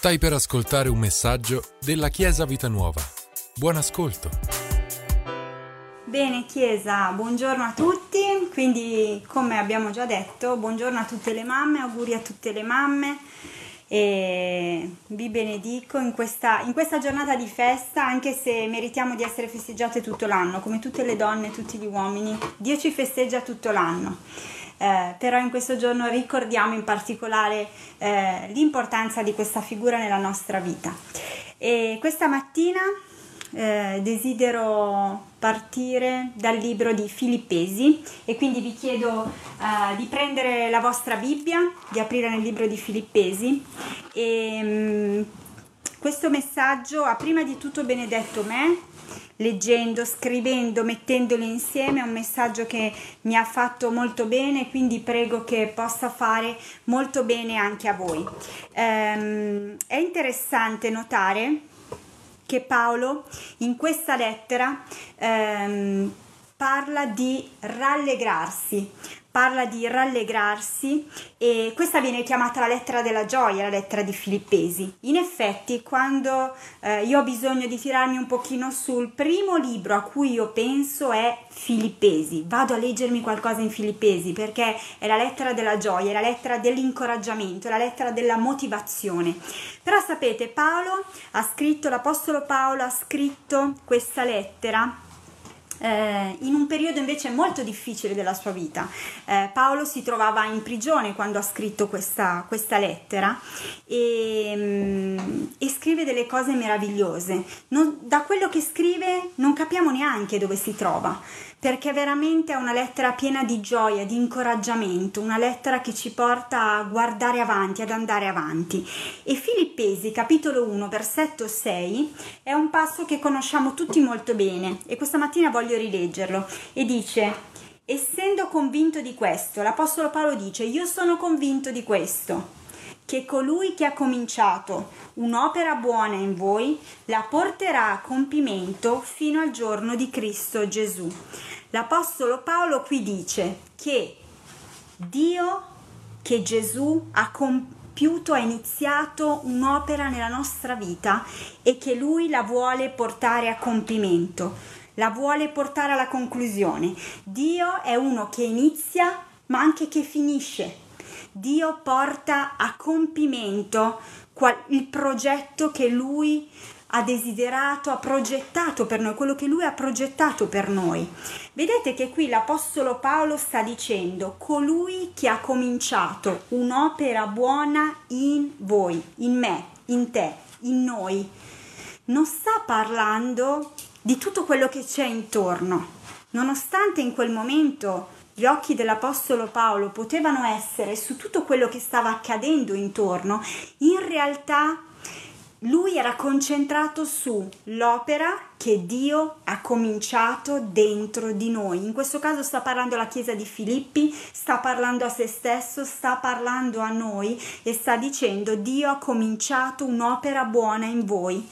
Stai per ascoltare un messaggio della Chiesa Vita Nuova. Buon ascolto. Bene Chiesa, buongiorno a tutti, quindi come abbiamo già detto, buongiorno a tutte le mamme, auguri a tutte le mamme e vi benedico in questa, in questa giornata di festa, anche se meritiamo di essere festeggiate tutto l'anno, come tutte le donne e tutti gli uomini, Dio ci festeggia tutto l'anno eh, però in questo giorno ricordiamo in particolare eh, l'importanza di questa figura nella nostra vita. E questa mattina eh, desidero partire dal libro di Filippesi e quindi vi chiedo uh, di prendere la vostra Bibbia, di aprire nel libro di Filippesi e um, questo messaggio ha prima di tutto benedetto me leggendo, scrivendo, mettendolo insieme, è un messaggio che mi ha fatto molto bene, quindi prego che possa fare molto bene anche a voi. Ehm, è interessante notare che Paolo in questa lettera ehm, parla di rallegrarsi, parla di rallegrarsi e questa viene chiamata la lettera della gioia, la lettera di Filippesi. In effetti, quando eh, io ho bisogno di tirarmi un pochino sul primo libro a cui io penso è Filippesi. Vado a leggermi qualcosa in Filippesi perché è la lettera della gioia, è la lettera dell'incoraggiamento, è la lettera della motivazione. Però sapete, Paolo ha scritto, l'apostolo Paolo ha scritto questa lettera eh, in un periodo invece molto difficile della sua vita. Eh, Paolo si trovava in prigione quando ha scritto questa, questa lettera e, mm, e, scrive delle cose meravigliose. Non, da quello che scrive non capiamo neanche dove si trova perché veramente è una lettera piena di gioia, di incoraggiamento, una lettera che ci porta a guardare avanti, ad andare avanti. E Filippesi, capitolo 1, versetto 6, è un passo che conosciamo tutti molto bene e questa mattina voglio rileggerlo e dice Essendo convinto di questo, l'Apostolo Paolo dice, io sono convinto di questo, che colui che ha cominciato un'opera buona in voi la porterà a compimento fino al giorno di Cristo Gesù. L'Apostolo Paolo qui dice che Dio, che Gesù ha compiuto, ha iniziato un'opera nella nostra vita e che Lui la vuole portare a compimento, la vuole portare alla conclusione. Dio è uno che inizia ma anche che finisce Dio porta a compimento il progetto che Lui ha desiderato, ha progettato per noi, quello che Lui ha progettato per noi. Vedete che qui l'Apostolo Paolo sta dicendo colui che ha cominciato un'opera buona in voi, in me, in te, in noi. Non sta parlando di tutto quello che c'è intorno, nonostante in quel momento gli occhi dell'Apostolo Paolo potevano essere su tutto quello che stava accadendo intorno, in realtà lui era concentrato sull'opera che Dio ha cominciato dentro di noi. In questo caso sta parlando alla Chiesa di Filippi, sta parlando a se stesso, sta parlando a noi e sta dicendo Dio ha cominciato un'opera buona in voi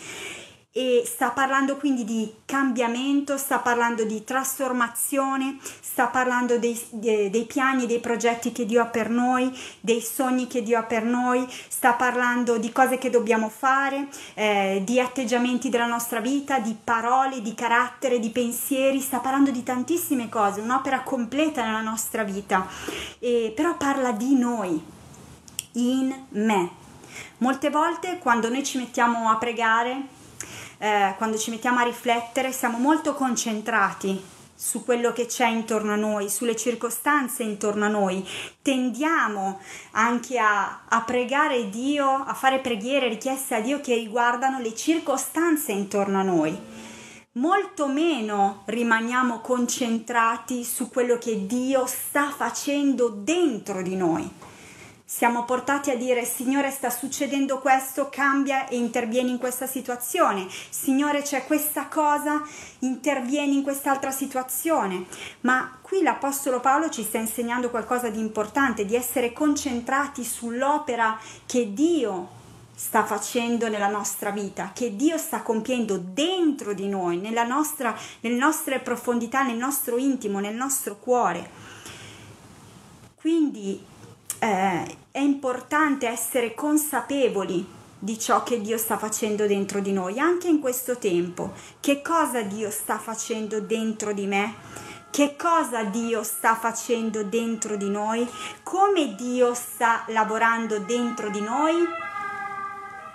e sta parlando quindi di cambiamento, sta parlando di trasformazione, sta parlando dei, dei, dei, piani, dei progetti che Dio ha per noi, dei sogni che Dio ha per noi, sta parlando di cose che dobbiamo fare, eh, di atteggiamenti della nostra vita, di parole, di carattere, di pensieri, sta parlando di tantissime cose, un'opera completa nella nostra vita, e, però parla di noi, in me. Molte volte quando noi ci mettiamo a pregare, eh, quando ci mettiamo a riflettere, siamo molto concentrati su quello che c'è intorno a noi, sulle circostanze intorno a noi. Tendiamo anche a, a, pregare Dio, a fare preghiere, richieste a Dio che riguardano le circostanze intorno a noi. Molto meno rimaniamo concentrati su quello che Dio sta facendo dentro di noi siamo portati a dire Signore sta succedendo questo, cambia e intervieni in questa situazione. Signore c'è questa cosa, intervieni in quest'altra situazione. Ma qui l'Apostolo Paolo ci sta insegnando qualcosa di importante, di essere concentrati sull'opera che Dio sta facendo nella nostra vita, che Dio sta compiendo dentro di noi, nostra, nelle nostre profondità, nel nostro intimo, nel nostro cuore. Quindi eh, è importante essere consapevoli di ciò che Dio sta facendo dentro di noi, anche in questo tempo. Che cosa Dio sta facendo dentro di me? Che cosa Dio sta facendo dentro di noi? Come Dio sta lavorando dentro di noi?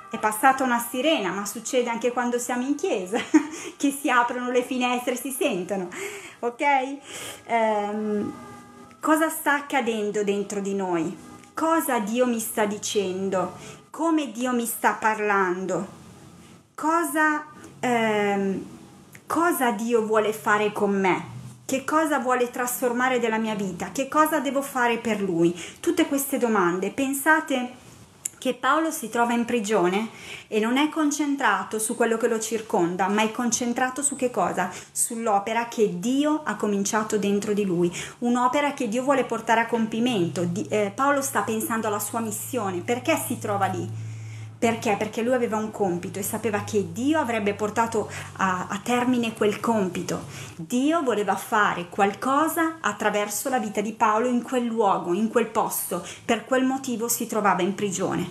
È passata una sirena, ma succede anche quando siamo in chiesa, che si aprono le finestre e si sentono, ok? Um, cosa sta accadendo dentro di noi? Cosa Dio mi sta dicendo? Come Dio mi sta parlando? Cosa, um, cosa Dio vuole fare con me? Che cosa vuole trasformare della mia vita? Che cosa devo fare per Lui? Tutte queste domande. Pensate che Paolo si trova in prigione e non è concentrato su quello che lo circonda, ma è concentrato su che cosa? Sull'opera che Dio ha cominciato dentro di lui, un'opera che Dio vuole portare a compimento. Di, eh, Paolo sta pensando alla sua missione, perché si trova lì? Perché? Perché lui aveva un compito e sapeva che Dio avrebbe portato a, a, termine quel compito. Dio voleva fare qualcosa attraverso la vita di Paolo in quel luogo, in quel posto. Per quel motivo si trovava in prigione.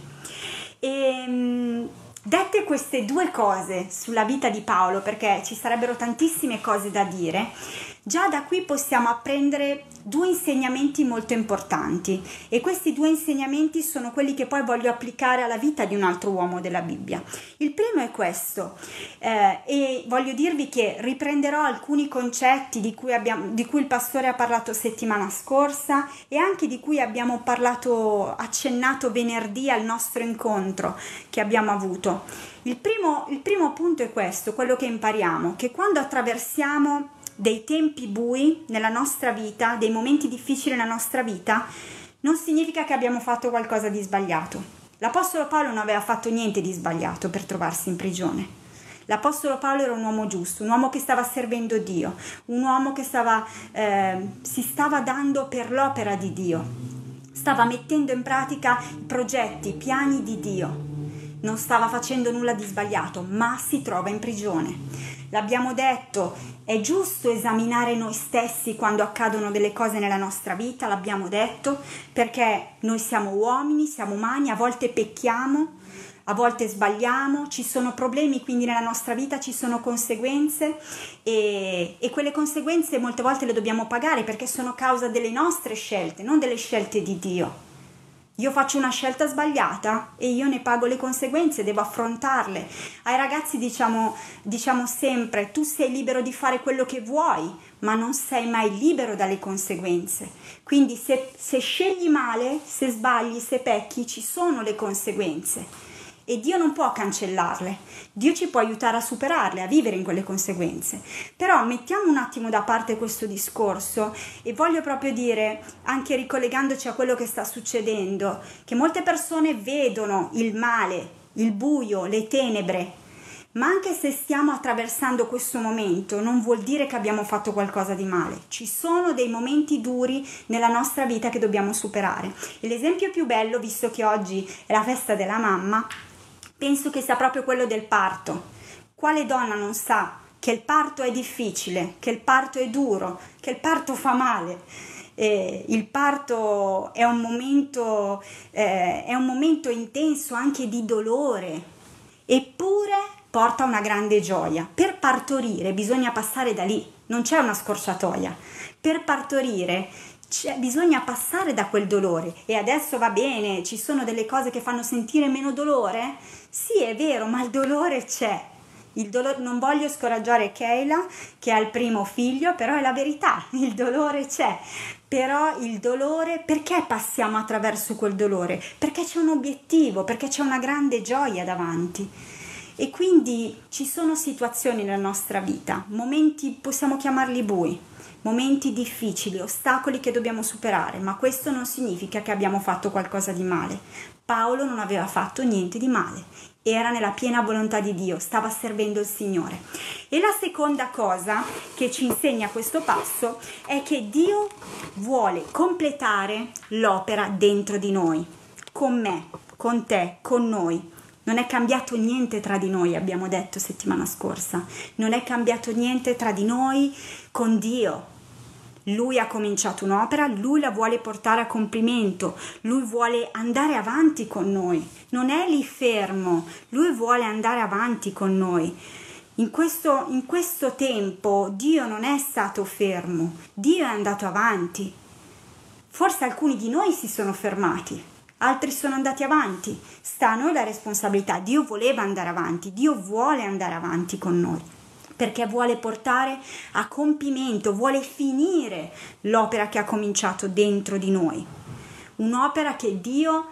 E, ehm, dette queste due cose sulla vita di Paolo, perché ci sarebbero tantissime cose da dire, Già da qui possiamo apprendere due insegnamenti molto importanti e questi due insegnamenti sono quelli che poi voglio applicare alla vita di un altro uomo della Bibbia. Il primo è questo eh, e voglio dirvi che riprenderò alcuni concetti di cui, abbiamo, di cui il pastore ha parlato settimana scorsa e anche di cui abbiamo parlato, accennato venerdì al nostro incontro che abbiamo avuto. Il primo, il primo punto è questo, quello che impariamo, che quando attraversiamo dei tempi bui nella nostra vita, dei momenti difficili nella nostra vita, non significa che abbiamo fatto qualcosa di sbagliato. L'Apostolo Paolo non aveva fatto niente di sbagliato per trovarsi in prigione. L'Apostolo Paolo era un uomo giusto, un uomo che stava servendo Dio, un uomo che stava, eh, si stava dando per l'opera di Dio, stava mettendo in pratica i progetti, i piani di Dio. Non stava facendo nulla di sbagliato, ma si trova in prigione. L'abbiamo detto, è giusto esaminare noi stessi quando accadono delle cose nella nostra vita, l'abbiamo detto, perché noi siamo uomini, siamo umani, a volte pecchiamo, a volte sbagliamo, ci sono problemi, quindi nella nostra vita ci sono conseguenze e, e, quelle conseguenze molte volte le dobbiamo pagare perché sono causa delle nostre scelte, non delle scelte di Dio. Io faccio una scelta sbagliata e io ne pago le conseguenze, devo affrontarle. Ai ragazzi diciamo, diciamo sempre, tu sei libero di fare quello che vuoi, ma non sei mai libero dalle conseguenze. Quindi se, se scegli male, se sbagli, se pecchi, ci sono le conseguenze e Dio non può cancellarle, Dio ci può aiutare a superarle, a vivere in quelle conseguenze. Però mettiamo un attimo da parte questo discorso e voglio proprio dire, anche ricollegandoci a quello che sta succedendo, che molte persone vedono il male, il buio, le tenebre, ma anche se stiamo attraversando questo momento non vuol dire che abbiamo fatto qualcosa di male. Ci sono dei momenti duri nella nostra vita che dobbiamo superare. E l'esempio più bello, visto che oggi è la festa della mamma, penso che sia proprio quello del parto. Quale donna non sa che il parto è difficile, che il parto è duro, che il parto fa male? Eh, il parto è un, momento, eh, è un momento intenso anche di dolore, eppure porta una grande gioia. Per partorire bisogna passare da lì, non c'è una scorciatoia. Per partorire cioè, bisogna passare da quel dolore e adesso va bene, ci sono delle cose che fanno sentire meno dolore? Sì, è vero, ma il dolore c'è. Il dolore, non voglio scoraggiare Keila che ha il primo figlio, però è la verità, il dolore c'è. Però il dolore, perché passiamo attraverso quel dolore? Perché c'è un obiettivo, perché c'è una grande gioia davanti. E quindi ci sono situazioni nella nostra vita, momenti possiamo chiamarli bui, momenti difficili, ostacoli che dobbiamo superare, ma questo non significa che abbiamo fatto qualcosa di male. Paolo non aveva fatto niente di male, era nella piena volontà di Dio, stava servendo il Signore. E la seconda cosa che ci insegna questo passo è che Dio vuole completare l'opera dentro di noi, con me, con te, con noi. Non è cambiato niente tra di noi, abbiamo detto settimana scorsa. Non è cambiato niente tra di noi con Dio. Lui ha cominciato un'opera, lui la vuole portare a compimento, lui vuole andare avanti con noi, non è lì fermo, lui vuole andare avanti con noi. In questo, in questo tempo Dio non è stato fermo, Dio è andato avanti. Forse alcuni di noi si sono fermati, altri sono andati avanti. Sta a noi la responsabilità. Dio voleva andare avanti, Dio vuole andare avanti con noi perché vuole portare a compimento, vuole finire l'opera che ha cominciato dentro di noi. Un'opera che Dio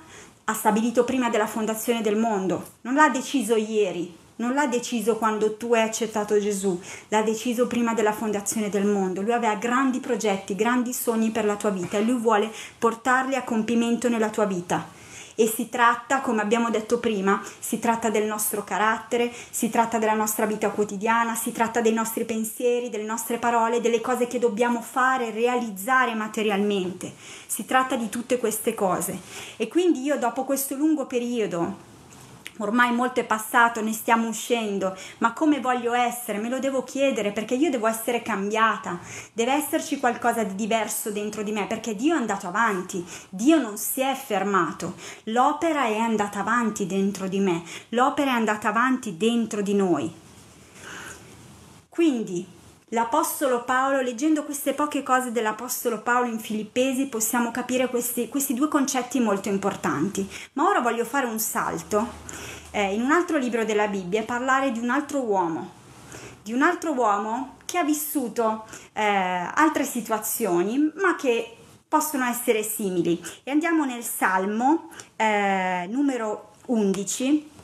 ha stabilito prima della fondazione del mondo, non l'ha deciso ieri, non l'ha deciso quando tu hai accettato Gesù, l'ha deciso prima della fondazione del mondo. Lui aveva grandi progetti, grandi sogni per la tua vita e lui vuole portarli a compimento nella tua vita e si tratta, come abbiamo detto prima, si tratta del nostro carattere, si tratta della nostra vita quotidiana, si tratta dei nostri pensieri, delle nostre parole, delle cose che dobbiamo fare, realizzare materialmente. Si tratta di tutte queste cose. E quindi io dopo questo lungo periodo ormai molto è passato, ne stiamo uscendo, ma come voglio essere? Me lo devo chiedere perché io devo essere cambiata, deve esserci qualcosa di diverso dentro di me perché Dio è andato avanti, Dio non si è fermato, l'opera è andata avanti dentro di me, l'opera è andata avanti dentro di noi. Quindi l'Apostolo Paolo, leggendo queste poche cose dell'Apostolo Paolo in Filippesi, possiamo capire questi, questi due concetti molto importanti. Ma ora voglio fare un salto eh, in un altro libro della Bibbia e parlare di un altro uomo, di un altro uomo che ha vissuto eh, altre situazioni, ma che possono essere simili. E andiamo nel Salmo eh, numero 11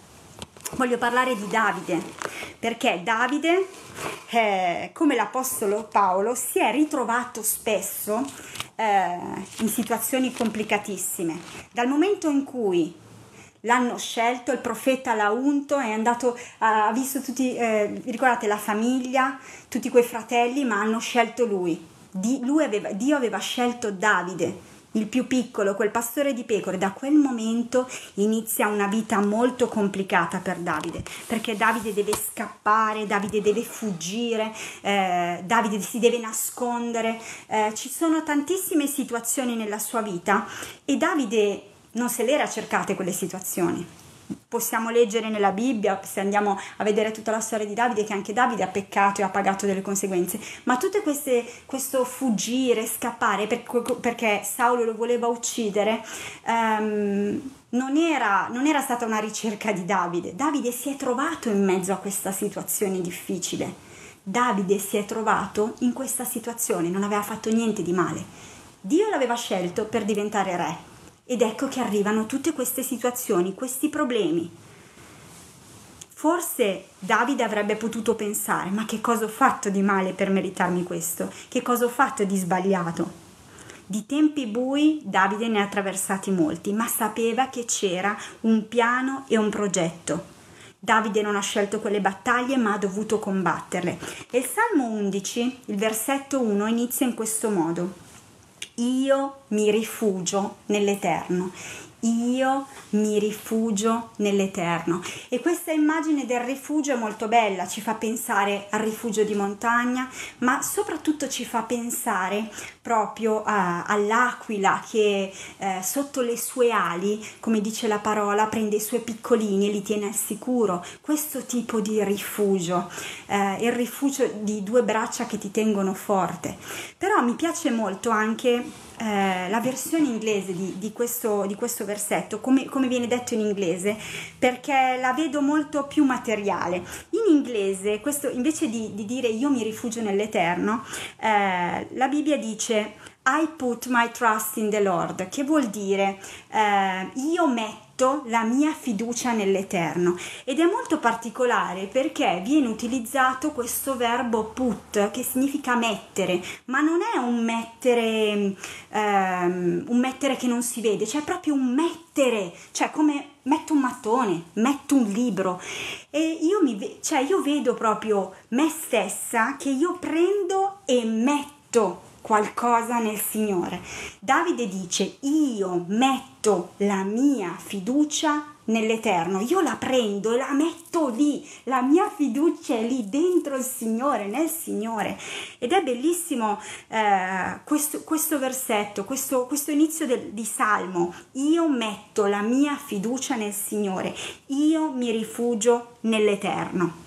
voglio parlare di Davide, perché Davide, eh, come l'Apostolo Paolo, si è ritrovato spesso eh, in situazioni complicatissime. Dal momento in cui l'hanno scelto, il profeta l'ha unto, è andato, ha visto tutti, eh, ricordate la famiglia, tutti quei fratelli, ma hanno scelto lui. Di, lui aveva, Dio aveva scelto Davide il più piccolo, quel pastore di pecore, da quel momento inizia una vita molto complicata per Davide, perché Davide deve scappare, Davide deve fuggire, eh, Davide si deve nascondere, eh, ci sono tantissime situazioni nella sua vita e Davide non se le era cercate quelle situazioni possiamo leggere nella Bibbia, se andiamo a vedere tutta la storia di Davide, che anche Davide ha peccato e ha pagato delle conseguenze, ma queste, questo fuggire, scappare per, perché Saulo lo voleva uccidere, um, non, era, non era stata una ricerca di Davide. Davide si è trovato in mezzo a questa situazione difficile. Davide si è trovato in questa situazione, non aveva fatto niente di male. Dio l'aveva scelto per diventare re ed ecco che arrivano tutte queste situazioni, questi problemi. Forse Davide avrebbe potuto pensare, ma che cosa ho fatto di male per meritarmi questo? Che cosa ho fatto di sbagliato? Di tempi bui Davide ne ha attraversati molti, ma sapeva che c'era un piano e un progetto. Davide non ha scelto quelle battaglie, ma ha dovuto combatterle. E il Salmo 11, il versetto 1, inizia in questo modo. Io mi rifugio nell'Eterno io mi rifugio nell'Eterno. E questa immagine del rifugio è molto bella, ci fa pensare al rifugio di montagna, ma soprattutto ci fa pensare proprio a, all'aquila che eh, sotto le sue ali, come dice la parola, prende i suoi piccolini e li tiene al sicuro. Questo tipo di rifugio, eh, il rifugio di due braccia che ti tengono forte. Però mi piace molto anche eh, la versione inglese di, di, questo, di questo, versetto, come, come, viene detto in inglese, perché la vedo molto più materiale. In inglese, questo, invece di, di dire io mi rifugio nell'Eterno, eh, la Bibbia dice I put my trust in the Lord, che vuol dire eh, io metto la mia fiducia nell'Eterno. Ed è molto particolare perché viene utilizzato questo verbo put che significa mettere, ma non è un mettere, ehm, un mettere che non si vede, cioè proprio un mettere, cioè come metto un mattone, metto un libro. E io, mi, cioè io vedo proprio me stessa che io prendo e metto qualcosa nel Signore. Davide dice, io metto la mia fiducia nell'Eterno, io la prendo e la metto lì, la mia fiducia è lì dentro il Signore, nel Signore. Ed è bellissimo eh, questo, questo, versetto, questo, questo inizio del, di Salmo, io metto la mia fiducia nel Signore, io mi rifugio nell'Eterno.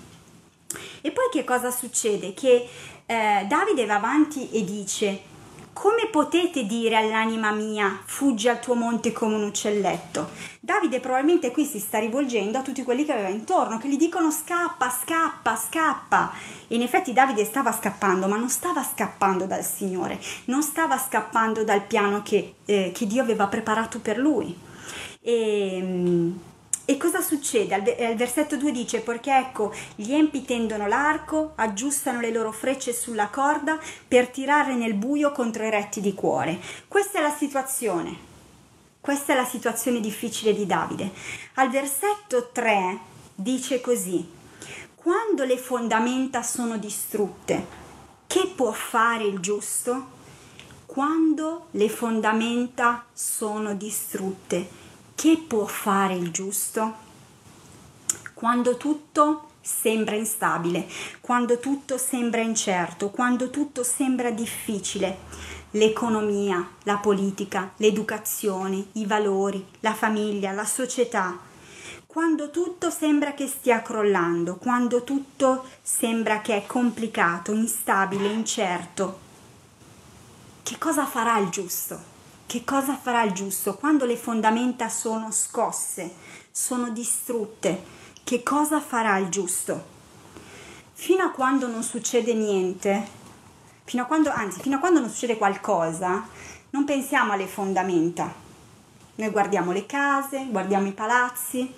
E poi che cosa succede? Che eh, Davide va avanti e dice, come potete dire all'anima mia, fuggi al tuo monte come un uccelletto? Davide probabilmente qui si sta rivolgendo a tutti quelli che aveva intorno, che gli dicono scappa, scappa, scappa. E in effetti Davide stava scappando, ma non stava scappando dal Signore, non stava scappando dal piano che, eh, che Dio aveva preparato per lui. E, mm, e cosa succede? Al, versetto 2 dice, perché ecco, gli empi tendono l'arco, aggiustano le loro frecce sulla corda per tirare nel buio contro i retti di cuore. Questa è la situazione. Questa è la situazione difficile di Davide. Al versetto 3 dice così, quando le fondamenta sono distrutte, che può fare il giusto? Quando le fondamenta sono distrutte, che può fare il giusto? Quando tutto sembra instabile, quando tutto sembra incerto, quando tutto sembra difficile, l'economia, la politica, l'educazione, i valori, la famiglia, la società, quando tutto sembra che stia crollando, quando tutto sembra che è complicato, instabile, incerto, che cosa farà il giusto? Che cosa farà il giusto quando le fondamenta sono scosse, sono distrutte? Che cosa farà il giusto? Fino a quando non succede niente, fino a quando, anzi, fino a quando non succede qualcosa, non pensiamo alle fondamenta. Noi guardiamo le case, guardiamo i palazzi,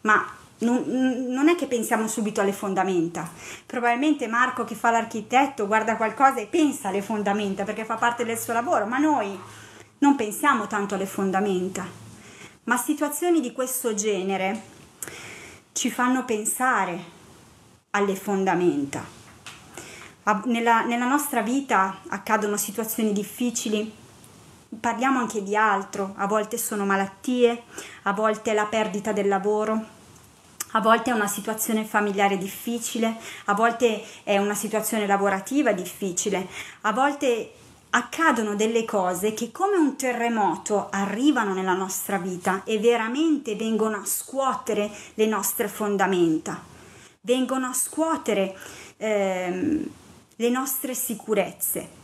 ma non, non, è che pensiamo subito alle fondamenta. Probabilmente Marco che fa l'architetto guarda qualcosa e pensa alle fondamenta perché fa parte del suo lavoro, ma noi non pensiamo tanto alle fondamenta, ma situazioni di questo genere ci fanno pensare alle fondamenta. Nella, nella nostra vita accadono situazioni difficili, parliamo anche di altro, a volte sono malattie, a volte è la perdita del lavoro, a volte è una situazione familiare difficile, a volte è una situazione lavorativa difficile, a volte accadono delle cose che come un terremoto arrivano nella nostra vita e veramente vengono a scuotere le nostre fondamenta, vengono a scuotere ehm, le nostre sicurezze.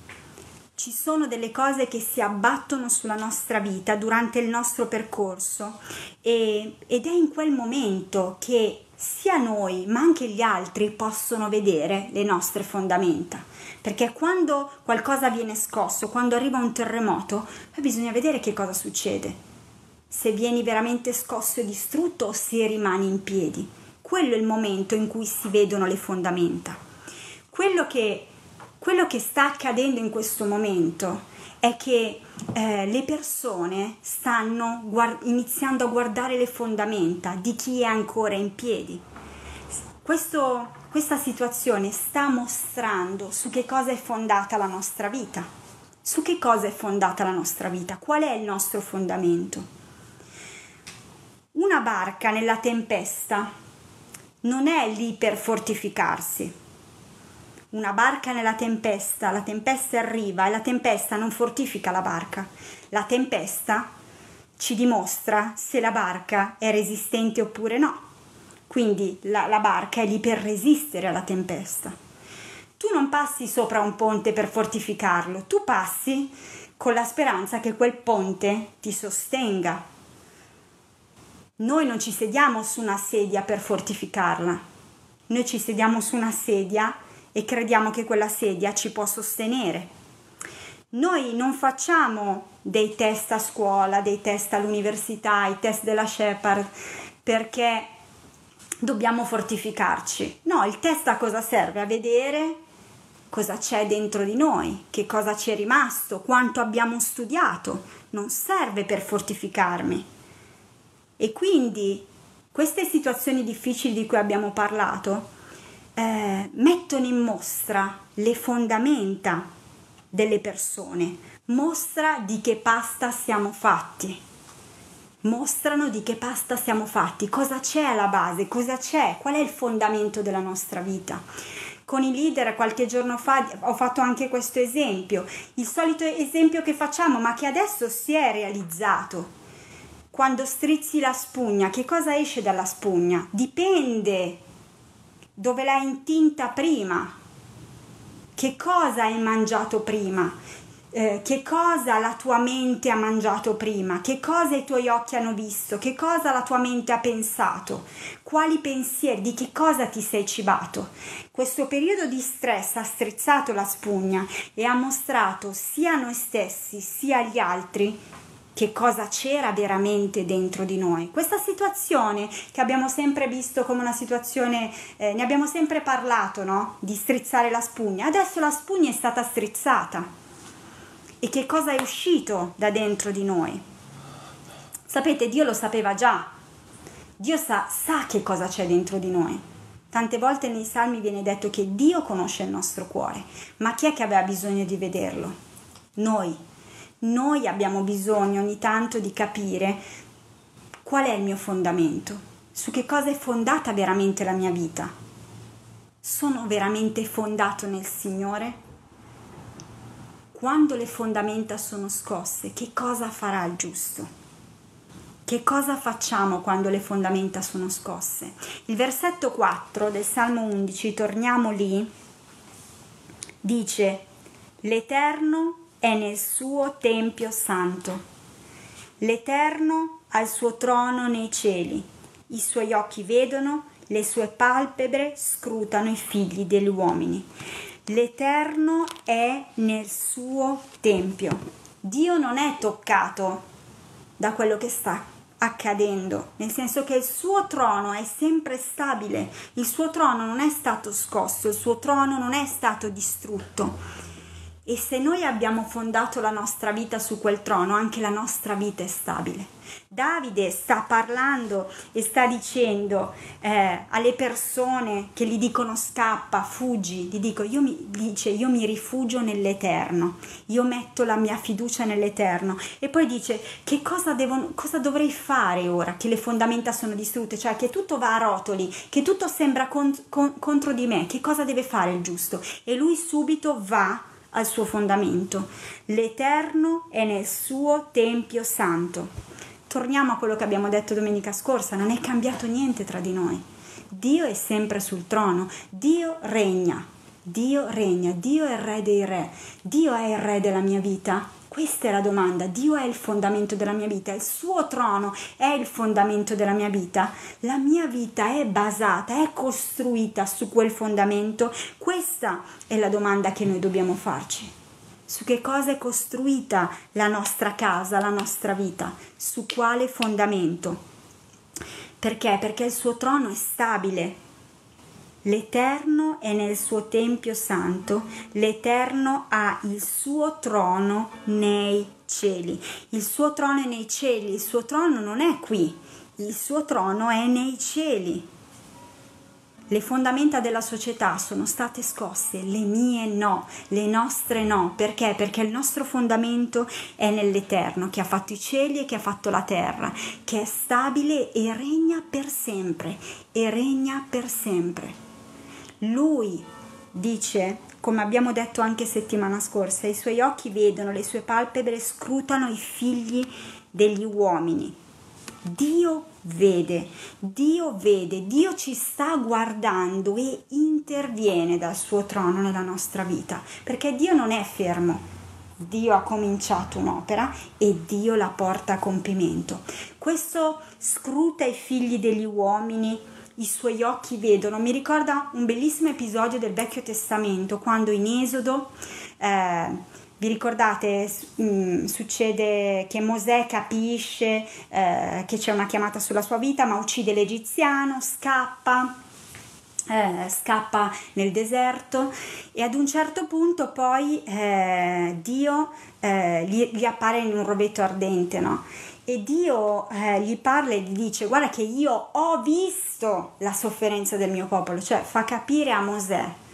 Ci sono delle cose che si abbattono sulla nostra vita durante il nostro percorso e, ed è in quel momento che sia noi ma anche gli altri possono vedere le nostre fondamenta perché quando qualcosa viene scosso, quando arriva un terremoto, poi bisogna vedere che cosa succede. Se vieni veramente scosso e distrutto o se rimani in piedi. Quello è il momento in cui si vedono le fondamenta. Quello che, quello che sta accadendo in questo momento è che eh, le persone stanno guard- iniziando a guardare le fondamenta di chi è ancora in piedi. Questo questa situazione sta mostrando su che cosa è fondata la nostra vita. Su che cosa è fondata la nostra vita? Qual è il nostro fondamento? Una barca nella tempesta non è lì per fortificarsi. Una barca nella tempesta, la tempesta arriva e la tempesta non fortifica la barca. La tempesta ci dimostra se la barca è resistente oppure no quindi la, la barca è lì per resistere alla tempesta. Tu non passi sopra un ponte per fortificarlo, tu passi con la speranza che quel ponte ti sostenga. Noi non ci sediamo su una sedia per fortificarla, noi ci sediamo su una sedia e crediamo che quella sedia ci può sostenere. Noi non facciamo dei test a scuola, dei test all'università, i test della Shepard perché dobbiamo fortificarci. No, il test a cosa serve? A vedere cosa c'è dentro di noi, che cosa ci è rimasto, quanto abbiamo studiato. Non serve per fortificarmi. E quindi queste situazioni difficili di cui abbiamo parlato eh, mettono in mostra le fondamenta delle persone, mostra di che pasta siamo fatti. Mostrano di che pasta siamo fatti, cosa c'è alla base, cosa c'è, qual è il fondamento della nostra vita. Con i leader qualche giorno fa ho fatto anche questo esempio, il solito esempio che facciamo ma che adesso si è realizzato. Quando strizzi la spugna, che cosa esce dalla spugna? Dipende dove l'hai intinta prima, che cosa hai mangiato prima, eh, che cosa la tua mente ha mangiato prima, che cosa i tuoi occhi hanno visto, che cosa la tua mente ha pensato, quali pensieri, di che cosa ti sei cibato. Questo periodo di stress ha strizzato la spugna e ha mostrato sia a noi stessi sia agli altri che cosa c'era veramente dentro di noi. Questa situazione che abbiamo sempre visto come una situazione, eh, ne abbiamo sempre parlato, no? Di strizzare la spugna. Adesso la spugna è stata strizzata. E che cosa è uscito da dentro di noi? Sapete, Dio lo sapeva già. Dio sa, sa che cosa c'è dentro di noi. Tante volte nei salmi viene detto che Dio conosce il nostro cuore, ma chi è che aveva bisogno di vederlo? Noi, noi abbiamo bisogno ogni tanto di capire qual è il mio fondamento, su che cosa è fondata veramente la mia vita. Sono veramente fondato nel Signore? Quando le fondamenta sono scosse, che cosa farà il giusto? Che cosa facciamo quando le fondamenta sono scosse? Il versetto 4 del Salmo 11, torniamo lì, dice, L'Eterno è nel suo tempio santo. L'Eterno ha il suo trono nei cieli, i suoi occhi vedono, le sue palpebre scrutano i figli degli uomini. L'Eterno è nel suo tempio. Dio non è toccato da quello che sta accadendo, nel senso che il suo trono è sempre stabile, il suo trono non è stato scosso, il suo trono non è stato distrutto. E se noi abbiamo fondato la nostra vita su quel trono, anche la nostra vita è stabile. Davide sta parlando e sta dicendo eh, alle persone che gli dicono scappa, fuggi, gli dico, io mi, dice, io mi rifugio nell'Eterno, io metto la mia fiducia nell'Eterno. E poi dice, che cosa, devo, cosa dovrei fare ora che le fondamenta sono distrutte, cioè che tutto va a rotoli, che tutto sembra con, con, contro di me, che cosa deve fare il giusto? E lui subito va al suo fondamento. L'Eterno è nel suo Tempio Santo. Torniamo a quello che abbiamo detto domenica scorsa, non è cambiato niente tra di noi. Dio è sempre sul trono, Dio regna, Dio regna, Dio è il re dei re, Dio è il re della mia vita questa è la domanda. Dio è il fondamento della mia vita, il suo trono è il fondamento della mia vita. La mia vita è basata, è costruita su quel fondamento. Questa è la domanda che noi dobbiamo farci. Su che cosa è costruita la nostra casa, la nostra vita? Su quale fondamento? Perché? Perché il suo trono è stabile, L'Eterno è nel suo Tempio santo, l'Eterno ha il suo trono nei cieli. Il suo trono è nei cieli, il suo trono non è qui, il suo trono è nei cieli. Le fondamenta della società sono state scosse, le mie no, le nostre no. Perché? Perché il nostro fondamento è nell'Eterno, che ha fatto i cieli e che ha fatto la terra, che è stabile e regna per sempre, e regna per sempre. Lui dice, come abbiamo detto anche settimana scorsa, i suoi occhi vedono, le sue palpebre scrutano i figli degli uomini. Dio vede, Dio vede, Dio ci sta guardando e interviene dal suo trono nella nostra vita, perché Dio non è fermo. Dio ha cominciato un'opera e Dio la porta a compimento. Questo scruta i figli degli uomini i suoi occhi vedono. Mi ricorda un bellissimo episodio del Vecchio Testamento, quando in Esodo, eh, vi ricordate, mh, mm, succede che Mosè capisce eh, che c'è una chiamata sulla sua vita, ma uccide l'egiziano, scappa. Eh, scappa nel deserto e ad un certo punto poi eh, Dio eh, gli, gli, appare in un rovetto ardente no? E Dio eh, gli parla e gli dice guarda che io ho visto la sofferenza del mio popolo, cioè fa capire a Mosè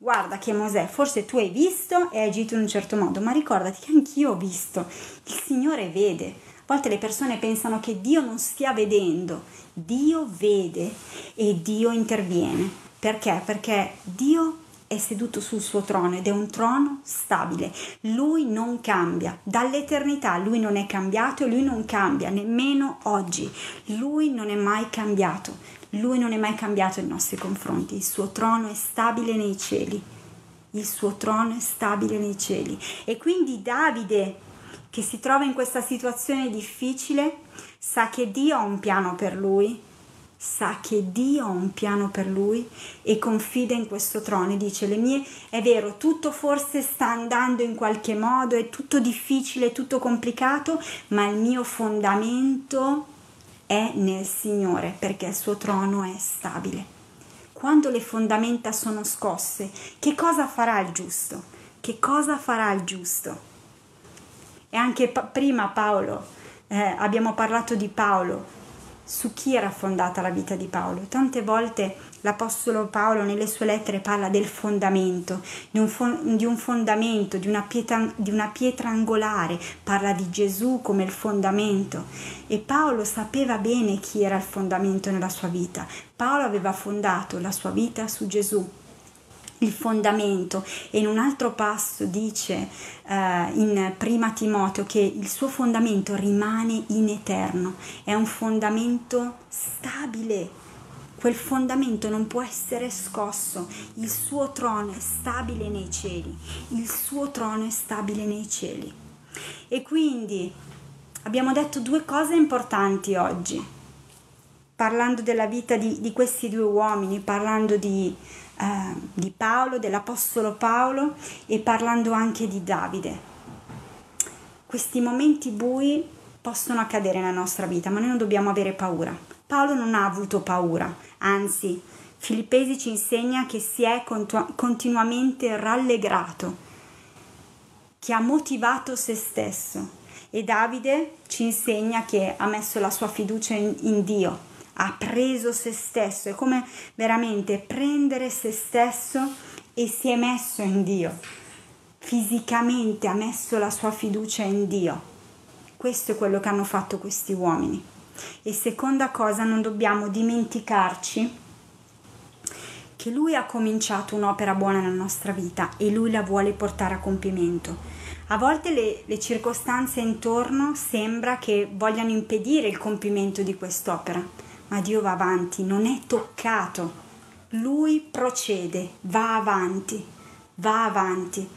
guarda che Mosè, forse tu hai visto e hai agito in un certo modo, ma ricordati che anch'io ho visto, il Signore vede. A volte le persone pensano che Dio non stia vedendo, Dio vede e Dio interviene. Perché? Perché Dio è seduto sul suo trono ed è un trono stabile. Lui non cambia. Dall'eternità lui non è cambiato e lui non cambia nemmeno oggi. Lui non è mai cambiato. Lui non è mai cambiato nei nostri confronti. Il suo trono è stabile nei cieli. Il suo trono è stabile nei cieli. E quindi Davide che si trova in questa situazione difficile sa che Dio ha un piano per lui, sa che Dio ha un piano per lui e confida in questo trono e dice le mie è vero tutto forse sta andando in qualche modo è tutto difficile tutto complicato ma il mio fondamento è nel Signore perché il suo trono è stabile. Quando le fondamenta sono scosse che cosa farà il giusto? Che cosa farà il giusto? E anche pa- prima Paolo, eh, abbiamo parlato di Paolo, su chi era fondata la vita di Paolo. Tante volte l'Apostolo Paolo nelle sue lettere parla del fondamento, di un, fon- di un fondamento, di una, pietra, di una pietra angolare, parla di Gesù come il fondamento e Paolo sapeva bene chi era il fondamento nella sua vita. Paolo aveva fondato la sua vita su Gesù il fondamento. E in un altro passo dice uh, in prima Timoteo che il suo fondamento rimane in eterno, è un fondamento stabile. Quel fondamento non può essere scosso, il suo trono è stabile nei cieli, il suo trono è stabile nei cieli. E quindi abbiamo detto due cose importanti oggi, parlando della vita di, di questi due uomini, parlando di, eh, di Paolo, dell'Apostolo Paolo e parlando anche di Davide. Questi momenti bui possono accadere nella nostra vita, ma noi non dobbiamo avere paura. Paolo non ha avuto paura, anzi, Filippesi ci insegna che si è continuamente rallegrato, che ha motivato se stesso e Davide ci insegna che ha messo la sua fiducia in, in Dio ha preso se stesso, è come veramente prendere se stesso e si è messo in Dio. Fisicamente ha messo la sua fiducia in Dio. Questo è quello che hanno fatto questi uomini. E seconda cosa, non dobbiamo dimenticarci che lui ha cominciato un'opera buona nella nostra vita e lui la vuole portare a compimento. A volte le, le, circostanze intorno sembra che vogliano impedire il compimento di quest'opera, ma Dio va avanti, non è toccato. Lui procede, va avanti, va avanti.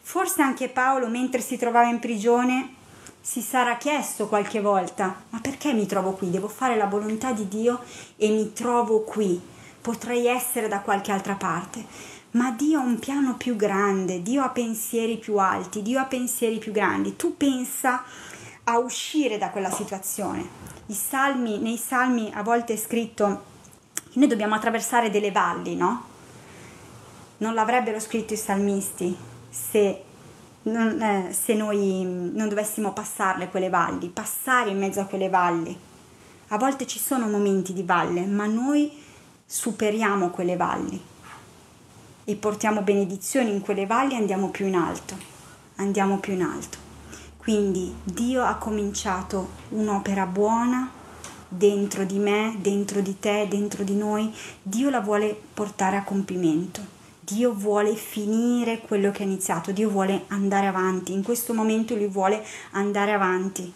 Forse anche Paolo, mentre si trovava in prigione, si sarà chiesto qualche volta, ma perché mi trovo qui? Devo fare la volontà di Dio e mi trovo qui. Potrei essere da qualche altra parte. Ma Dio ha un piano più grande, Dio ha pensieri più alti, Dio ha pensieri più grandi. Tu pensa a uscire da quella situazione salmi, nei salmi a volte è scritto che noi dobbiamo attraversare delle valli, no? Non l'avrebbero scritto i salmisti se, non, eh, se noi non dovessimo passarle quelle valli, passare in mezzo a quelle valli. A volte ci sono momenti di valle, ma noi superiamo quelle valli e portiamo benedizioni in quelle valli e andiamo più in alto, andiamo più in alto. Quindi Dio ha cominciato un'opera buona dentro di me, dentro di te, dentro di noi. Dio la vuole portare a compimento. Dio vuole finire quello che ha iniziato, Dio vuole andare avanti. In questo momento lui vuole andare avanti,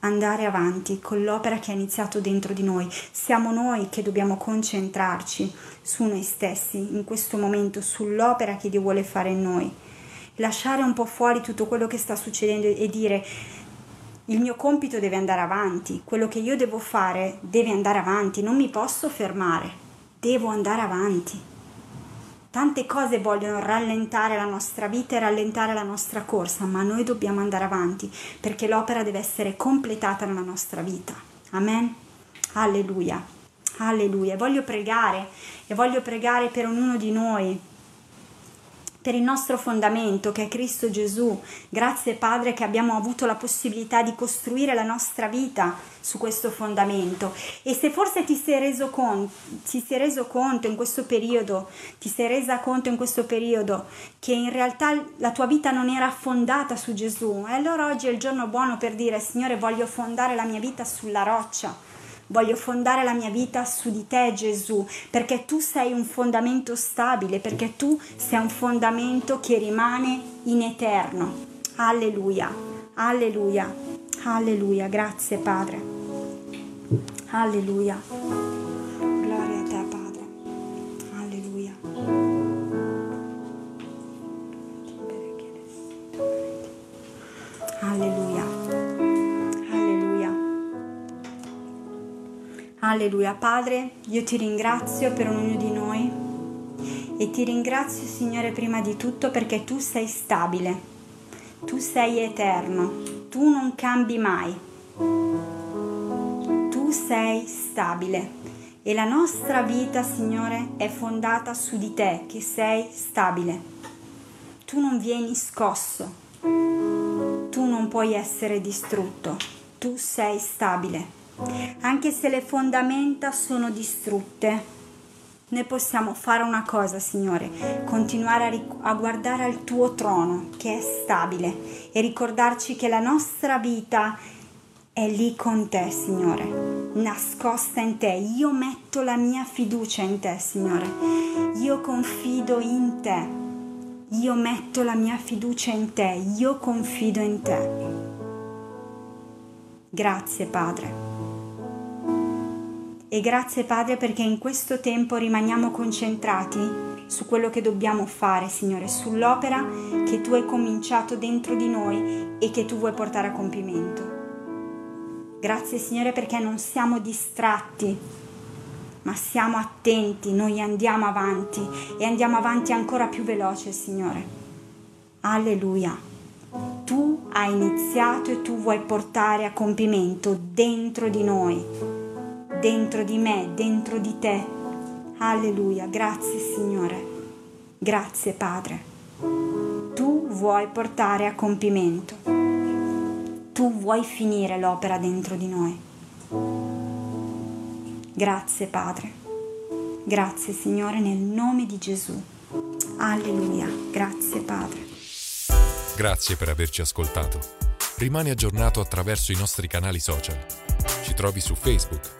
andare avanti con l'opera che ha iniziato dentro di noi. Siamo noi che dobbiamo concentrarci su noi stessi in questo momento, sull'opera che Dio vuole fare in noi lasciare un po' fuori tutto quello che sta succedendo e dire il mio compito deve andare avanti, quello che io devo fare deve andare avanti, non mi posso fermare, devo andare avanti. Tante cose vogliono rallentare la nostra vita e rallentare la nostra corsa, ma noi dobbiamo andare avanti perché l'opera deve essere completata nella nostra vita. Amen. Alleluia. Alleluia. Voglio pregare e voglio pregare per ognuno di noi per il nostro fondamento che è Cristo Gesù. Grazie Padre che abbiamo avuto la possibilità di costruire la nostra vita su questo fondamento. E se forse ti sei reso conto, ti sei reso conto in questo periodo, ti sei resa conto in questo periodo che in realtà la tua vita non era fondata su Gesù, e allora oggi è il giorno buono per dire Signore voglio fondare la mia vita sulla roccia Voglio fondare la mia vita su di te, Gesù, perché tu sei un fondamento stabile, perché tu sei un fondamento che rimane in eterno. Alleluia, alleluia, alleluia. Grazie, Padre. Alleluia. Alleluia. Padre, io ti ringrazio per ognuno di noi e ti ringrazio Signore prima di tutto perché tu sei stabile, tu sei eterno, tu non cambi mai, tu sei stabile e la nostra vita Signore è fondata su di te che sei stabile. Tu non vieni scosso, tu non puoi essere distrutto, tu sei stabile anche se le fondamenta sono distrutte. Noi possiamo fare una cosa, Signore, continuare a, ric- a, guardare al tuo trono che è stabile e ricordarci che la nostra vita è lì con te, Signore, nascosta in te. Io metto la mia fiducia in te, Signore. Io confido in te. Io metto la mia fiducia in te. Io confido in te. Grazie, Padre. E grazie Padre perché in questo tempo rimaniamo concentrati su quello che dobbiamo fare, Signore, sull'opera che tu hai cominciato dentro di noi e che tu vuoi portare a compimento. Grazie Signore perché non siamo distratti, ma siamo attenti, noi andiamo avanti e andiamo avanti ancora più veloce, Signore. Alleluia. Tu hai iniziato e tu vuoi portare a compimento dentro di noi dentro di me, dentro di te. Alleluia, grazie Signore, grazie Padre. Tu vuoi portare a compimento, tu vuoi finire l'opera dentro di noi. Grazie Padre, grazie Signore nel nome di Gesù. Alleluia, grazie Padre. Grazie per averci ascoltato. Rimani aggiornato attraverso i nostri canali social. Ci trovi su Facebook